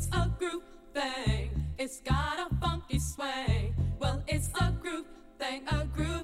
It's a group thing. It's got a funky sway. Well, it's a group thing, a group.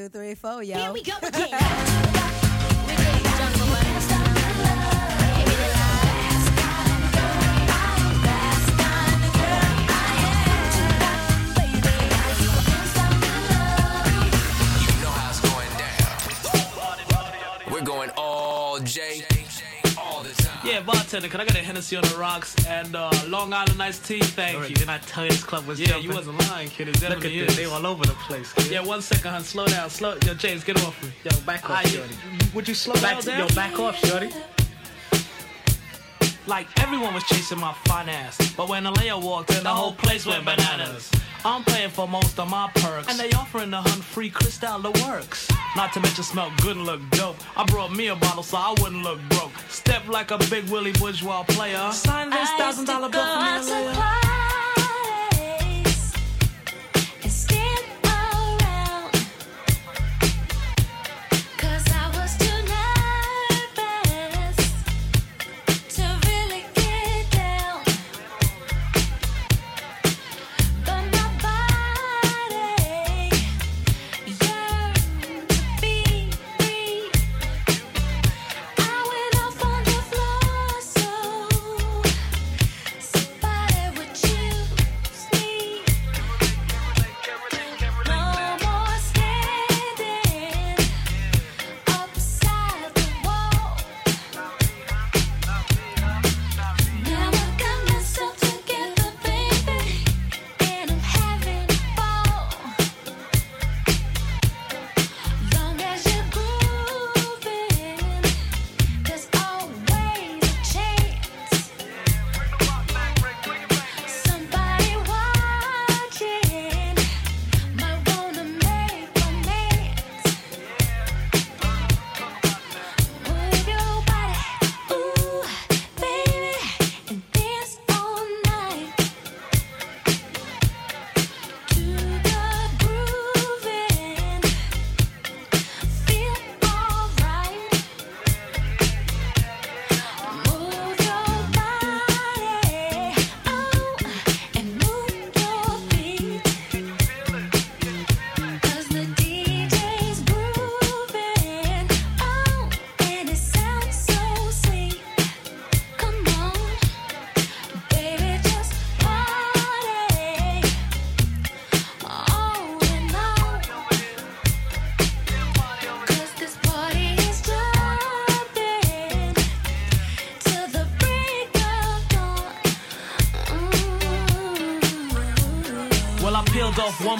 Two, three, four, yo. Here we go again. we did the jungle, but You know how it's going down. We're going all J, all the time. Yeah, bartender, can I get a Hennessy on the rocks and uh, Long Island iced tea? Thank Alright, you. Didn't I tell you this club was Yeah, jumping? you wasn't lying, kid. It Look at this. They all over the place, kid. Yeah, one second, hun. Slow down. Slow. Yo, James, get off me. Yo, back off, you- shorty. Would you slow Back, down? yo, back off, shorty. Like everyone was chasing my fine ass, but when Alea walked in, the whole place went bananas. I'm paying for most of my perks, and they offering to hunt free Cristal the works. Not to mention smell good and look dope. I brought me a bottle so I wouldn't look broke. Step like a big Willie bourgeois player. Sign this thousand dollar bill Alea.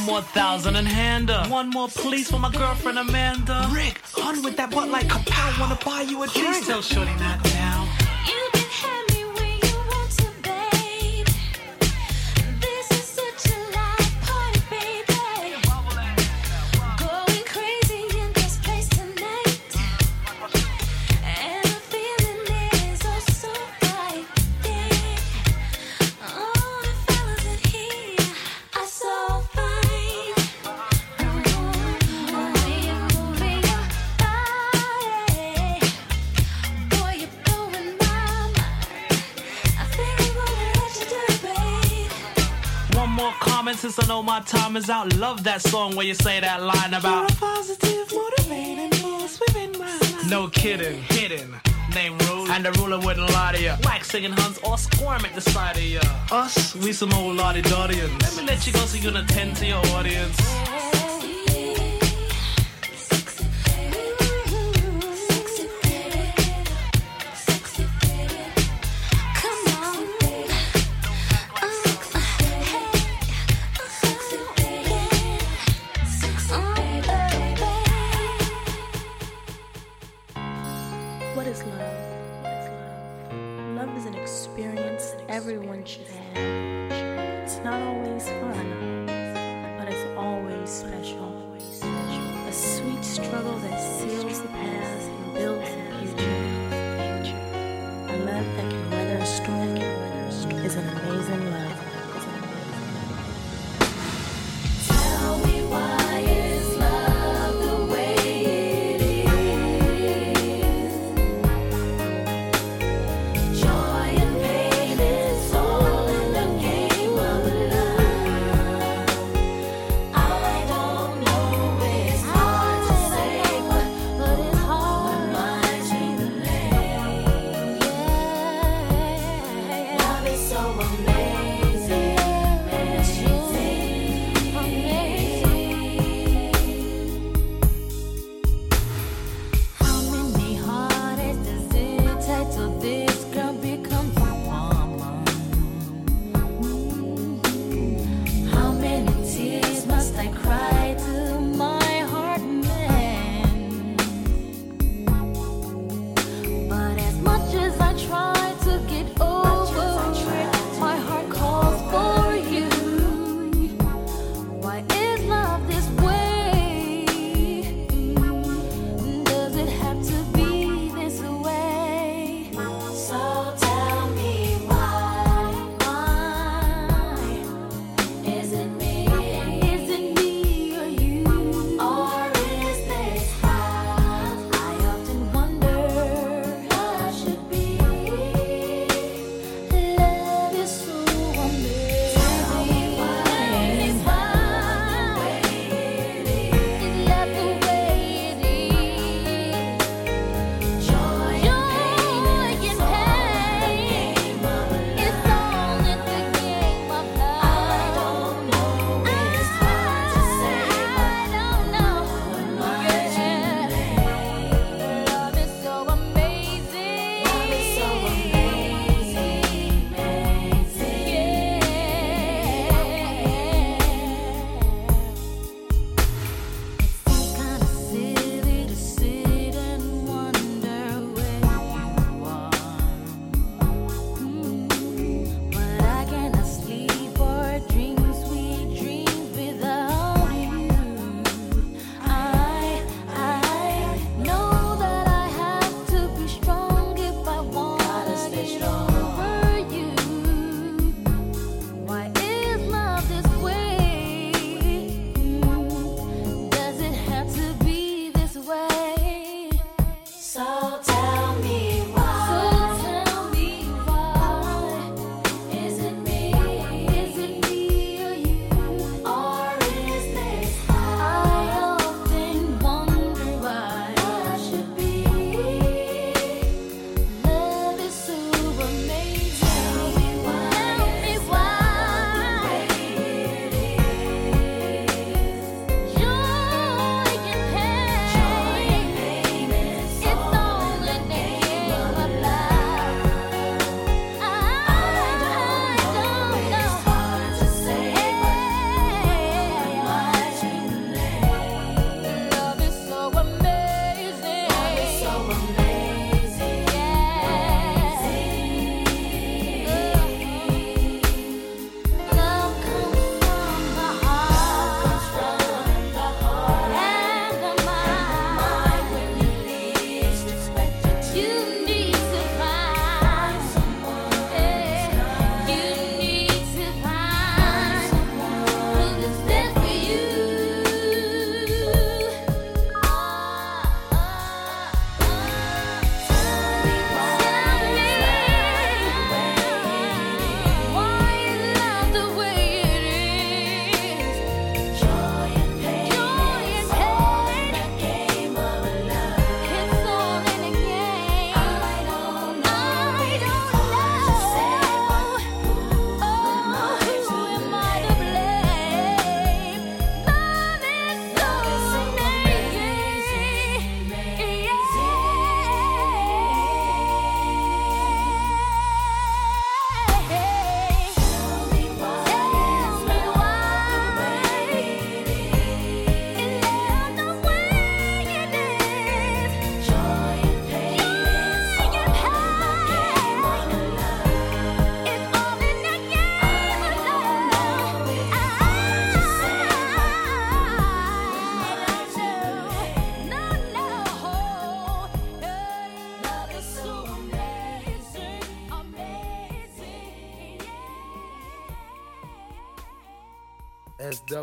One more thousand and hand her. One more please for my girlfriend Amanda. Rick, hun with that butt like kapow. Wanna buy you a drink? Please tell shorty that now. Know my time is out. Love that song where you say that line about positive, motivating force within my life. no kidding, hidden. Name ruler, and the ruler wouldn't lie to ya. Wax singing huns or squirm at the side of ya. Us, we some old lottie dardians. Let me let you go so you can attend to your audience.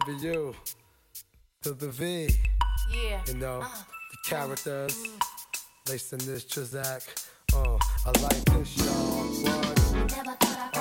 to you, to the V. Yeah. You know, uh, the characters mm-hmm. they send this this Trizak. Oh, uh, I like this, y'all. Never thought I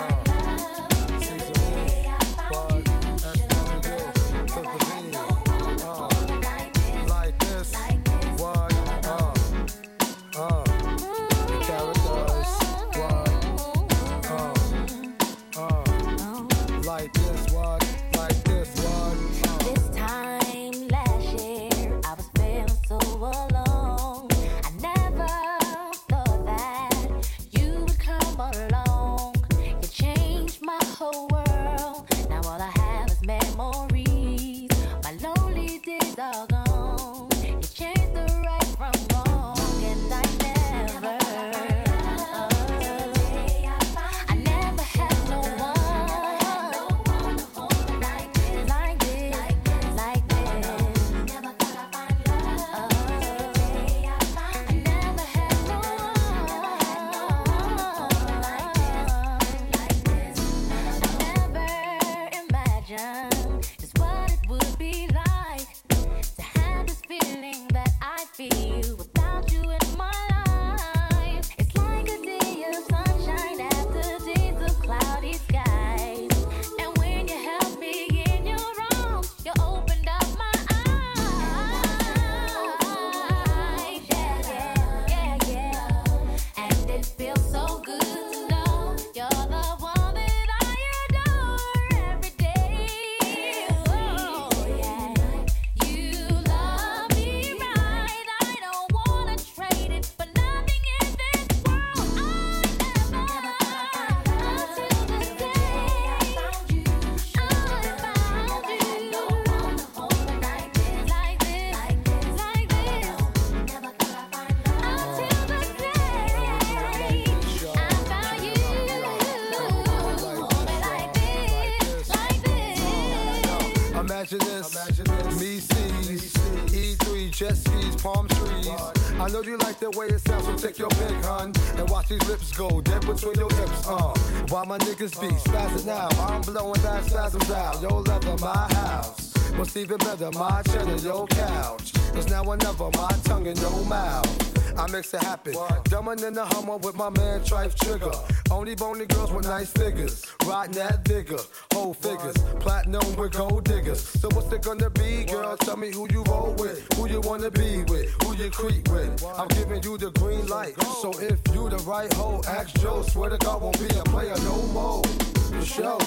go dead between your hips, uh. While my niggas be spazzing out, I'm blowing that spasms out. Yo, leather, my house. What's even better, my cheddar, your couch. Cause now or never, my tongue in your mouth. I makes it happen. Dumbing in the Hummer with my man Trife Trigger. Only bony girls with nice figures. Riding that digger, whole figures. Platinum with gold diggers. So what's it gonna be, girl? Tell me who you roll with, who you wanna be with, who you creep with. I'm giving you the green light. So if you the right hoe, ask Joe. Swear to God, won't be a player no more. For sure.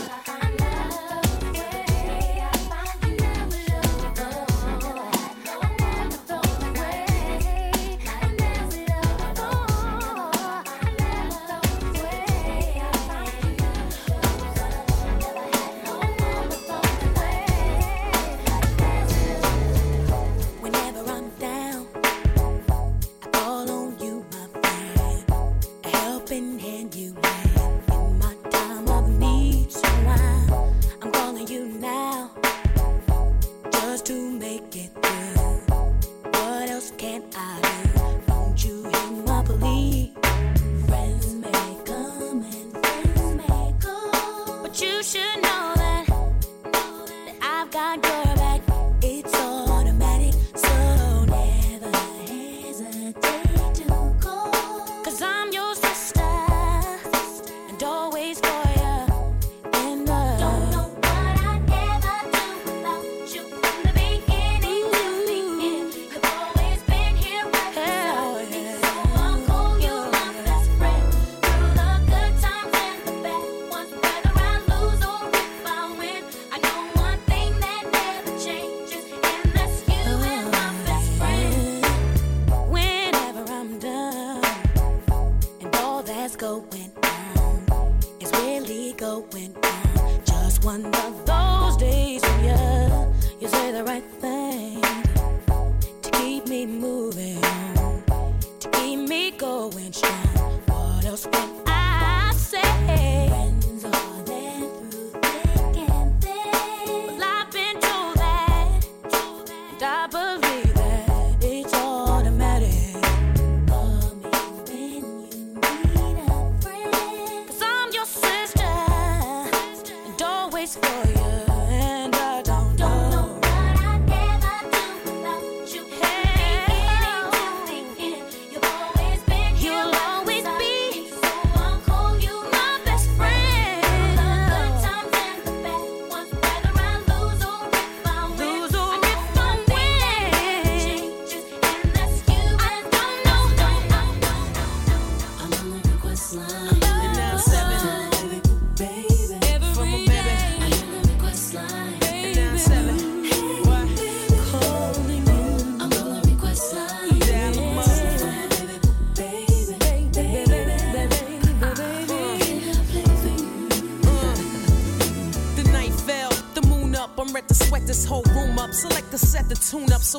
Just one of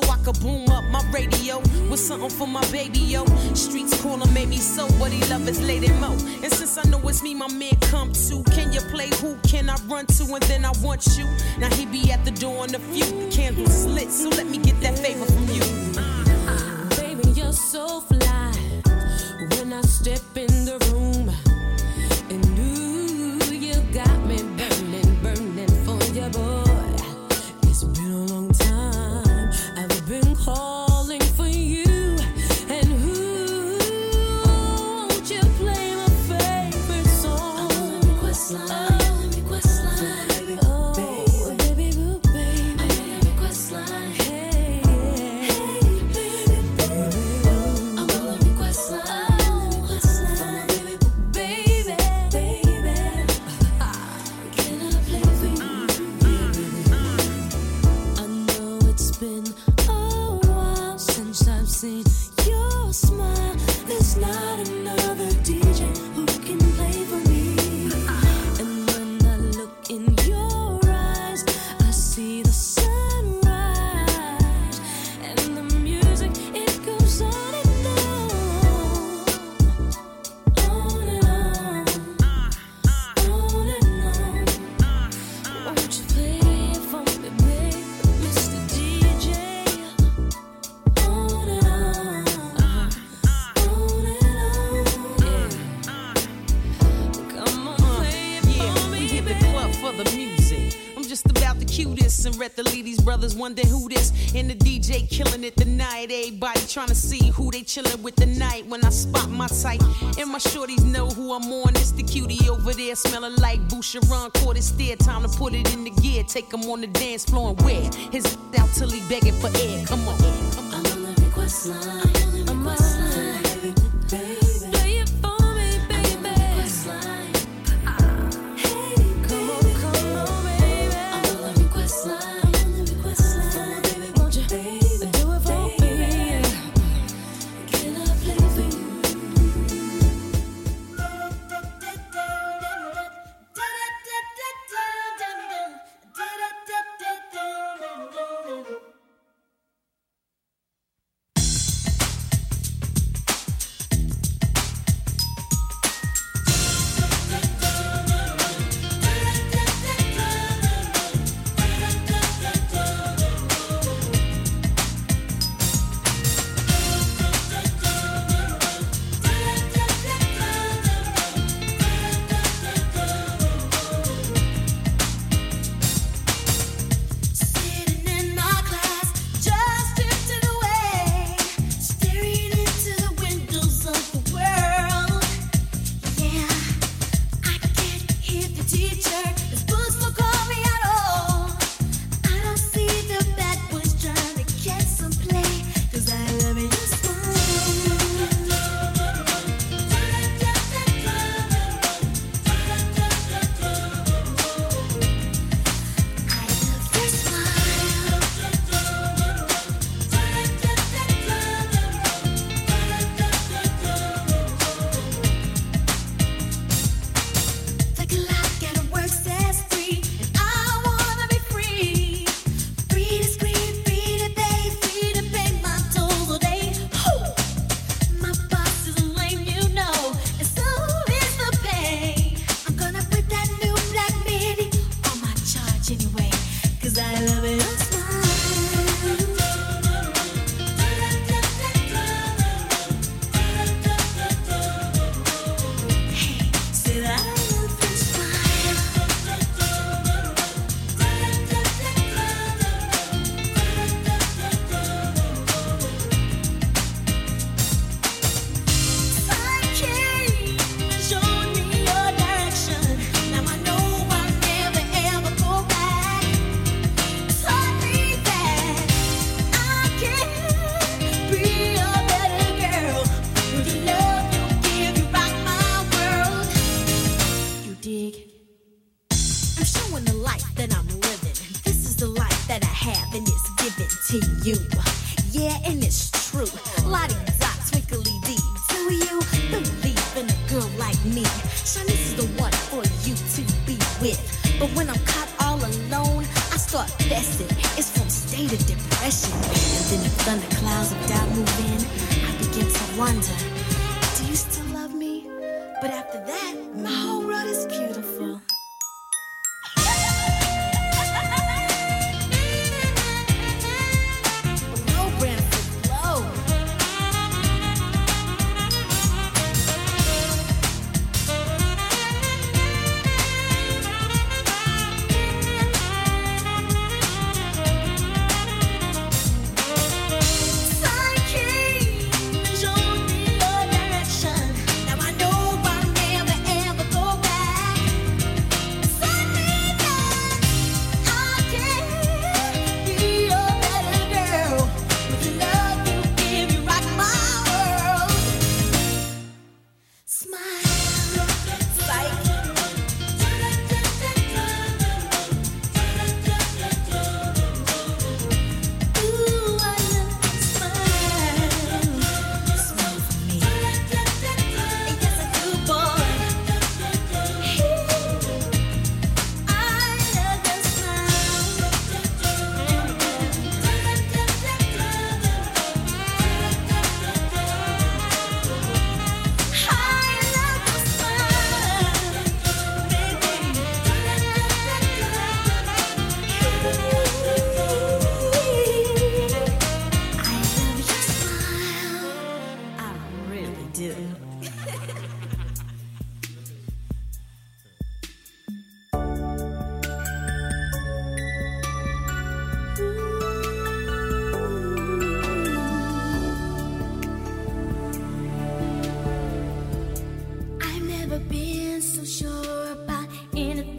so I could boom up my radio with something for my baby, yo. Streets calling, made me so what he love is Lady Mo. And since I know it's me, my man come to. Can you play who can I run to? And then I want you. Now he be at the door on a few. The candles lit, so let me get that favor from you. Baby, you're so fly. When I step wonder who this. And the DJ killing it tonight. Everybody trying to see who they chilling with tonight when I spot my type. And my shorties know who I'm on. It's the cutie over there smelling like Boucheron. Caught his steer. Time to put it in the gear. Take him on the dance floor and wear his out till he begging for air. Come on. Come on. I'm on the request line. I'm on the request line.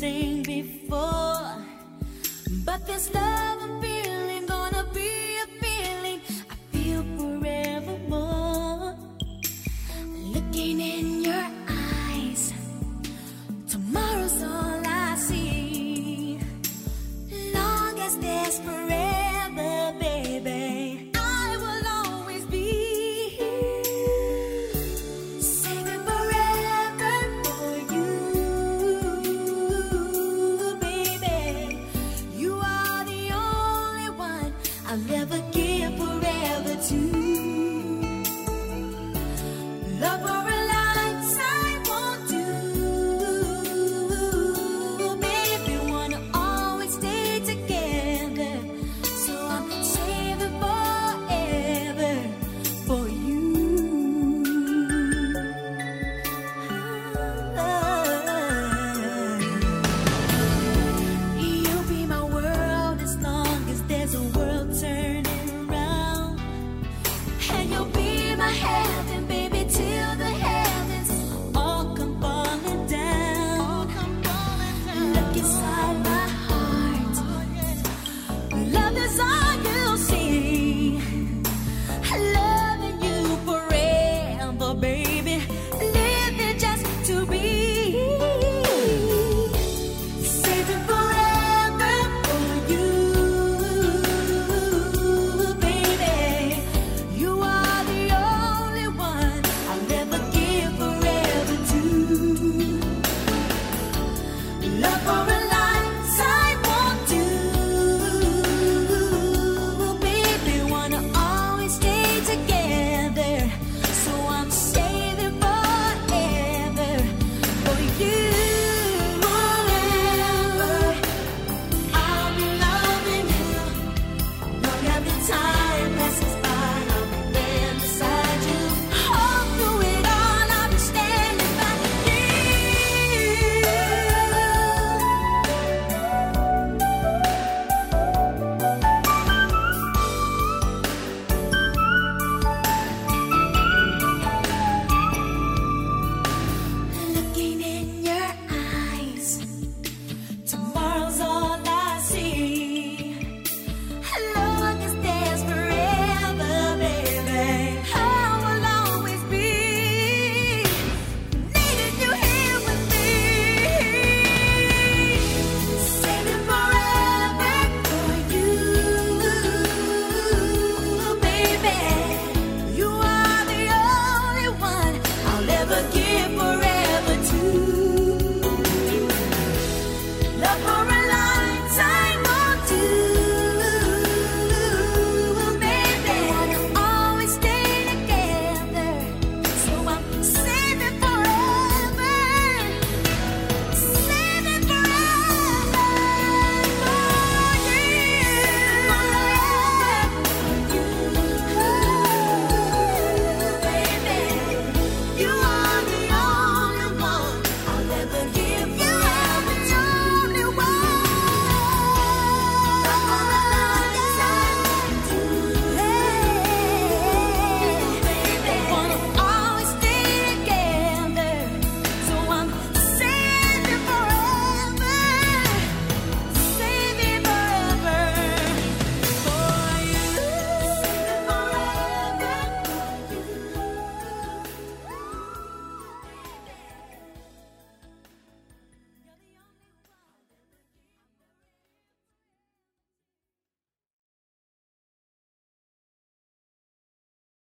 Thing before, but this love and